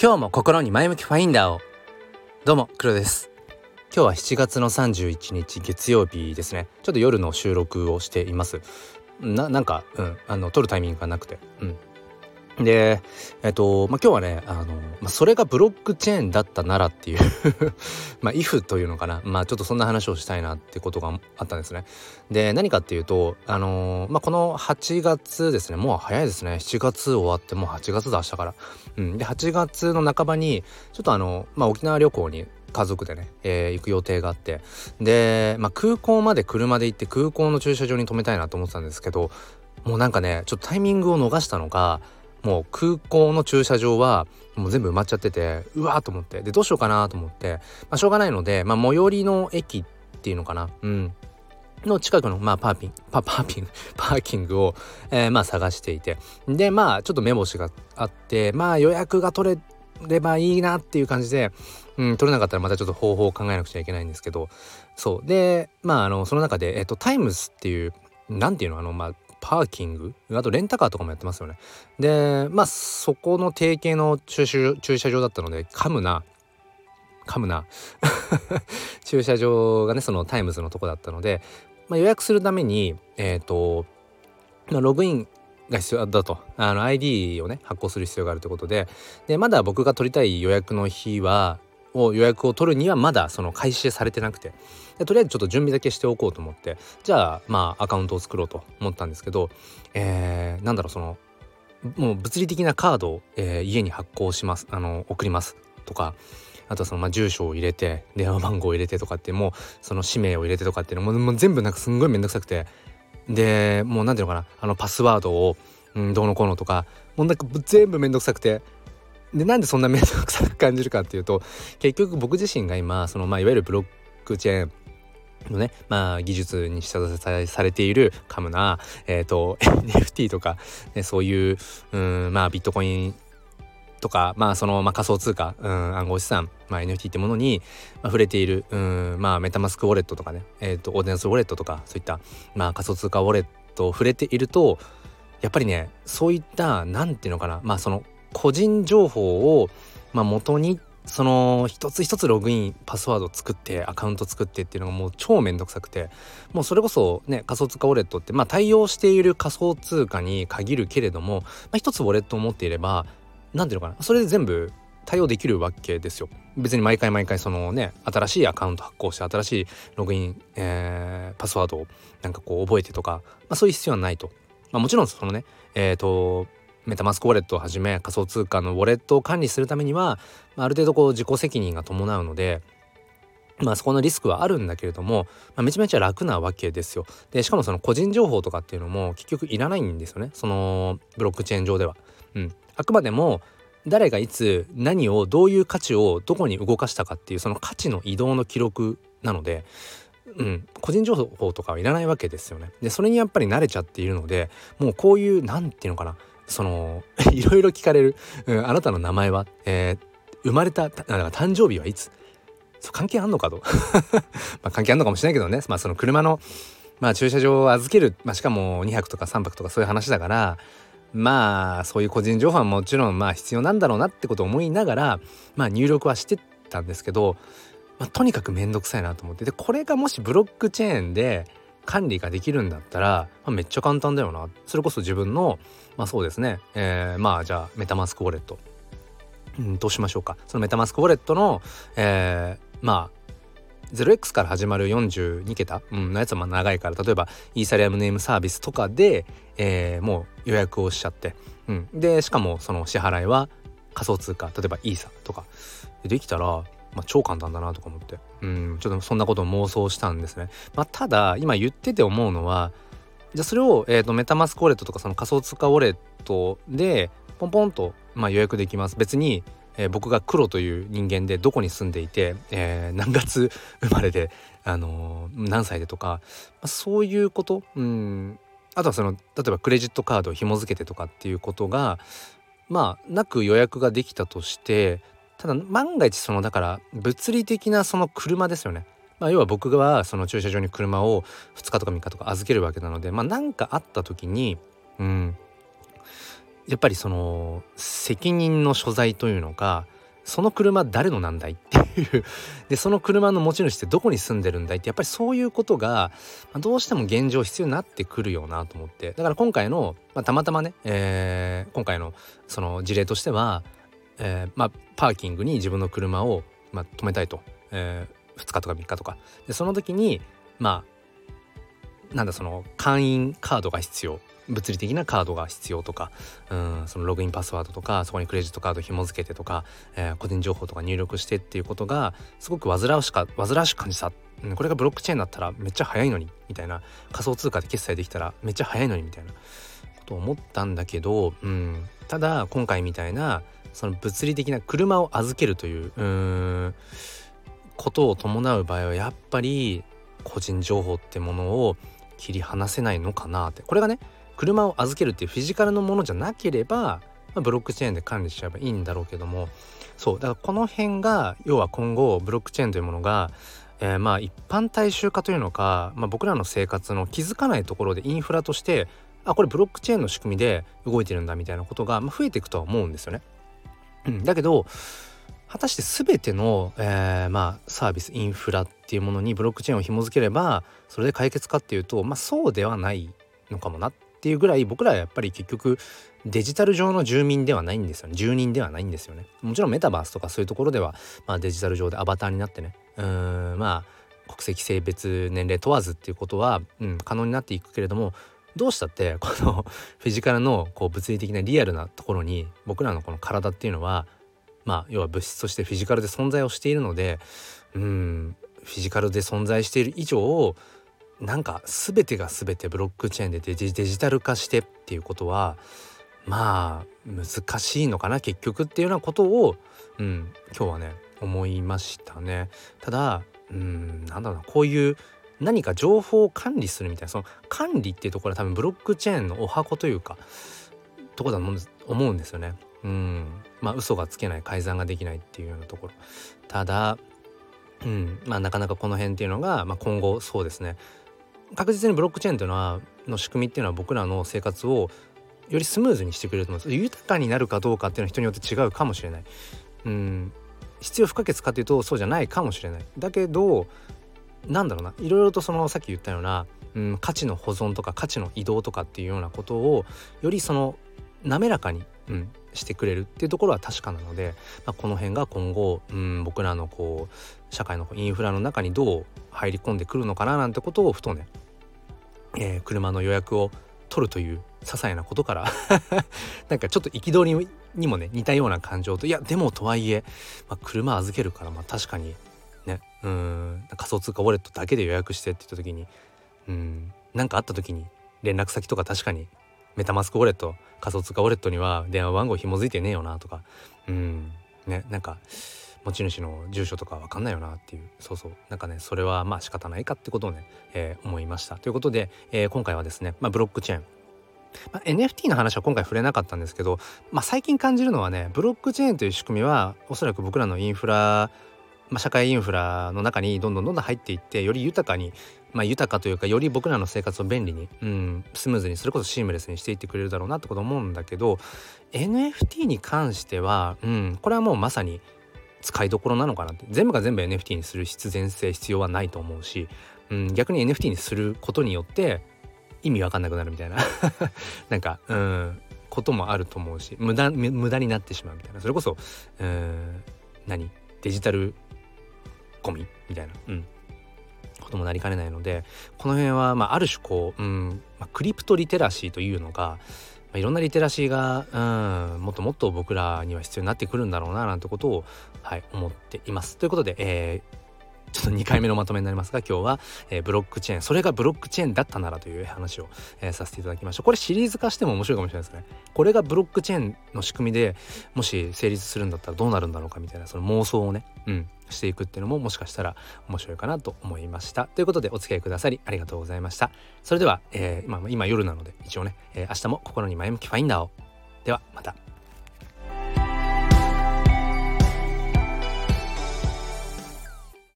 今日も心に前向きファインダーを。どうも黒です。今日は7月の31日月曜日ですね。ちょっと夜の収録をしています。ななんかうんあの撮るタイミングがなくて。うん。で、えっと、まあ、今日はね、あの、まあ、それがブロックチェーンだったならっていう まあ、if というのかな。まあ、ちょっとそんな話をしたいなってことがあったんですね。で、何かっていうと、あのまあ、この8月ですね、もう早いですね。7月終わってもう8月だ、明日から。うん。で、8月の半ばに、ちょっとあの、まあ、沖縄旅行に家族でね、えー、行く予定があってで、まあ、空港まで車で行って空港の駐車場に停めたいなと思ってたんですけどもうなんかねちょっとタイミングを逃したのがもう空港の駐車場はもう全部埋まっちゃっててうわーと思って。でどうしようかなと思って、まあ、しょうがないので、まあ、最寄りの駅っていうのかな？うん。の近くの、まあ、パーピン、パ、パーピン、パーキングを、えー、まあ、探していて。で、まあ、ちょっと目星があって、まあ、予約が取れればいいなっていう感じで、うん、取れなかったらまたちょっと方法を考えなくちゃいけないんですけど、そう。で、まあ、あの、その中で、えっと、タイムズっていう、なんていうの、あの、まあ、パーキング？あとレンタカーとかもやってますよね。でまあそこの提携の駐車駐車場だったのでカムなカムな 駐車場がねそのタイムズのとこだったので、まあ、予約するためにえっ、ー、と、まあ、ログインが必要だと。あの ID をね発行する必要があるということで。でまだ僕が取りたい予約の日はを予約を取るにはまだその開始されてなくて。でとりあえずちょっと準備だけしておこうと思って。じゃあまあアカウントを作ろうと思ったんですけど、えー、なんだろうそのもう物理的なカードを、えー、家に発行します。あの送ります。とかあとはそのまあ住所を入れて電話番号を入れてとかってもうその氏名を入れてとかっていうのももう全部なんかすんごいめんどくさくて。でもう何ていうのかな。あのパスワードを、うん、どうのこうのとかもうなんか全部めんどくさくて。でなんでそんな面倒くさく感じるかっていうと結局僕自身が今その、まあ、いわゆるブロックチェーンのね、まあ、技術に下支えされているカムな、えっ、ー、と NFT とか、ね、そういううんまあビットコインとか、まあその、まあ、仮想通貨、うん、暗号資産、まあ、NFT ってものに、まあ、触れている、うん、まあメタマスクウォレットとかね、えっ、ー、とオーデンスウォレットとかそういった、まあ、仮想通貨ウォレットを触れているとやっぱりねそういった何て言うのかなまあその個人情報を、まあ、元にその一つ一つログインパスワード作ってアカウント作ってっていうのがもう超めんどくさくてもうそれこそね仮想通貨ウォレットってまあ対応している仮想通貨に限るけれども、まあ、一つウォレットを持っていれば何ていうのかなそれで全部対応できるわけですよ。別に毎回毎回そのね新しいアカウント発行して新しいログイン、えー、パスワードをなんかこう覚えてとか、まあ、そういう必要はないと。まあ、もちろんそのねえっ、ー、とメタマスクウォレットをはじめ仮想通貨のウォレットを管理するためには、あ、る程度こう自己責任が伴うのでまあそこのリスクはあるんだけれども、まあ、めちゃめちゃ楽なわけですよ。でしかもその個人情報とかっていうのも結局いらないんですよねそのブロックチェーン上では。うん、あくまでも誰がいつ何をどういう価値をどこに動かしたかっていうその価値の移動の記録なので、うん、個人情報とかはいらないわけですよね。でそれにやっぱり慣れちゃっているのでもうこういう何て言うのかなその いろいろ聞かれる、うん、あなたの名前は、えー、生まれた誕生日はいつ？関係あんのかと。まあ関係あんのかもしれないけどね。まあその車の、まあ、駐車場を預ける、まあ、しかも2泊とか3泊とかそういう話だから。まあそういう個人情報はもちろんまあ必要なんだろうなってことを思いながら、まあ、入力はしてたんですけど、まあ、とにかく面倒くさいなと思って。でこれがもしブロックチェーンで管理ができるんだったら、まあ、めっちゃ簡単だよな。それこそ自分のまあそうですね、えー、まあじゃあメタマスクウォレット。うんどうしましょうか。そのメタマスクウォレットの、えー、まあ 0x から始まる42桁、うん、のやつは長いから例えばイーサリアムネームサービスとかで、えー、もう予約をしちゃって、うん、でしかもその支払いは仮想通貨例えばイーサとか。できたら、まあ、超簡単だなとか思って、うん、ちょっとそんなことを妄想したんですね。まあ、ただ今言ってて思うのはじゃあそれを、えーと、メタマスクウォレットとかその仮想通貨ウォレットでポンポンと、まあ、予約できます。別に、えー、僕が黒という人間でどこに住んでいて、えー、何月生まれで、あのー、何歳でとか、まあ、そういうこと。うん。あとはその例えばクレジットカードを紐付けてとかっていうことがまあなく予約ができたとしてただ万が一そのだから物理的なその車ですよね。まあ、要は僕がその駐車場に車を2日とか3日とか預けるわけなのでまあ何かあった時にうんやっぱりその責任の所在というのかその車誰のなんだいっていうでその車の持ち主ってどこに住んでるんだいってやっぱりそういうことが、どうしても現状必要になってくるよなと思って。だから今回の、まあ、たまたまね、えー、今回のその事例としては、えー、まあ、パーキングに自分の車を、まあ、止めたいと、えー、2日とか3日とか。でその時にまあなんだその会員カードが必要。物理的なカードが必要とか。うんそのログインパスワードとかそこにクレジットカード紐付けてとか、えー、個人情報とか入力してっていうことがすごく煩わしか煩わしく感じた、うん、これがブロックチェーンだったらめっちゃ早いのにみたいな。仮想通貨で決済できたらめっちゃ早いのにみたいな。と思ったんだけど、うん、ただ今回みたいなその物理的な車を預けるといううんことを伴う場合はやっぱり個人情報ってものを切り離せないのかなって。これがね車を預けるっていうフィジカルのものじゃなければ、まあ、ブロックチェーンで管理しちゃえばいいんだろうけども。そう。だからこの辺が要は今後ブロックチェーンというものが、えー、まあ一般大衆化というのか、まあ、僕らの生活の気づかないところでインフラとしてあこれブロックチェーンの仕組みで動いてるんだみたいなことが、増えていくとは思うんですよね。うん、だけど果たして全ての、えー、まあサービスインフラっていうものにブロックチェーンを紐付ければそれで解決かっていうと、まあ、そうではないのかもなっていうぐらい僕らはやっぱり結局デジタル上の住民ではないんですよね。住人ではないんですよね。もちろんメタバースとかそういうところでは、まあ、デジタル上でアバターになってね。うんまあ国籍性別年齢問わずっていうことは、うん、可能になっていくけれどもどうしたってこのフィジカルのこう物理的なリアルなところに僕らのこの体っていうのはまあ要は物質としてフィジカルで存在をしているのでうんフィジカルで存在している以上なんか全てが全てブロックチェーンでデジタル化してっていうことはまあ難しいのかな結局っていうようなことを、うん、今日はね思いましたね。ただうんなんだろうなこういう何か情報を管理するみたいなその管理っていうところは多分ブロックチェーンのお箱というかとこだと思うんですよね。うん。まあ嘘がつけない改ざんができないっていうようなところ。ただうん。まあなかなかこの辺っていうのが、まあ、今後そうですね。確実にブロックチェーンというのはの仕組みっていうのは僕らの生活をよりスムーズにしてくれると思うんです。豊かになるかどうかっていうのは人によって違うかもしれない。うん。必要不可欠かっていうとそうじゃないかもしれない。だけどなんだろうないろいろとそのさっき言ったような、うん、価値の保存とか価値の移動とかっていうようなことをよりその滑らかに、うん、してくれるっていうところは確かなので、まあ、この辺が今後、うん、僕らのこう社会のインフラの中にどう入り込んでくるのかななんてことをふとね、えー、車の予約を取るという些細なことから なんかちょっと憤りにもね似たような感情といやでもとはいえ、まあ、車預けるからまあ確かにね。うん。仮想通貨ウォレットだけで予約してって言った時にうん。何かあった時に連絡先とか確かにメタマスクウォレット仮想通貨ウォレットには電話番号紐づいてねえよなとかうん。ね。なんか持ち主の住所とか分かんないよなっていう。そうそう。なんかねそれはまあ仕方ないかってことをね、えー、思いました。ということで、えー、今回はですね、まあ、ブロックチェーン。まあ、NFT の話は今回触れなかったんですけど、まあ、最近感じるのはねブロックチェーンという仕組みはおそらく僕らのインフラ、まあ、社会インフラの中にどんどんどんどん入っていってより豊かにまあ、豊かというかより僕らの生活を便利に、うん、スムーズにそれこそシームレスにしていってくれるだろうなってこと思うんだけど NFT に関しては、うん、これはもうまさに使いどころなのかなって。全部が全部 NFT にする必然性必要はないと思うし、うん、逆に NFT にすることによって意味わかんなくなるみたいな。なんかうんこともあると思うし無駄無駄になってしまうみたいな。それこそうん何？デジタルゴミみたいな、うん、こともなりかねないのでこの辺は、まあ、ある種こう、うんまあ、クリプトリテラシーというのが、まあ、いろんなリテラシーが、うん、もっともっと僕らには必要になってくるんだろうななんてことを、はい、思っています。ということで、えーちょっと2回目のまとめになりますが今日は、えー、ブロックチェーン。それがブロックチェーンだったならという話を、えー、させていただきましたこれシリーズ化しても面白いかもしれないですね。これがブロックチェーンの仕組みでもし成立するんだったらどうなるんだろうかみたいなその妄想をねうんしていくっていうのももしかしたら面白いかなと思いました。ということでお付き合いくださりありがとうございました。それでは、えー、今今夜なので一応ね、え、明日も心に前向きファインダーを。ではまた。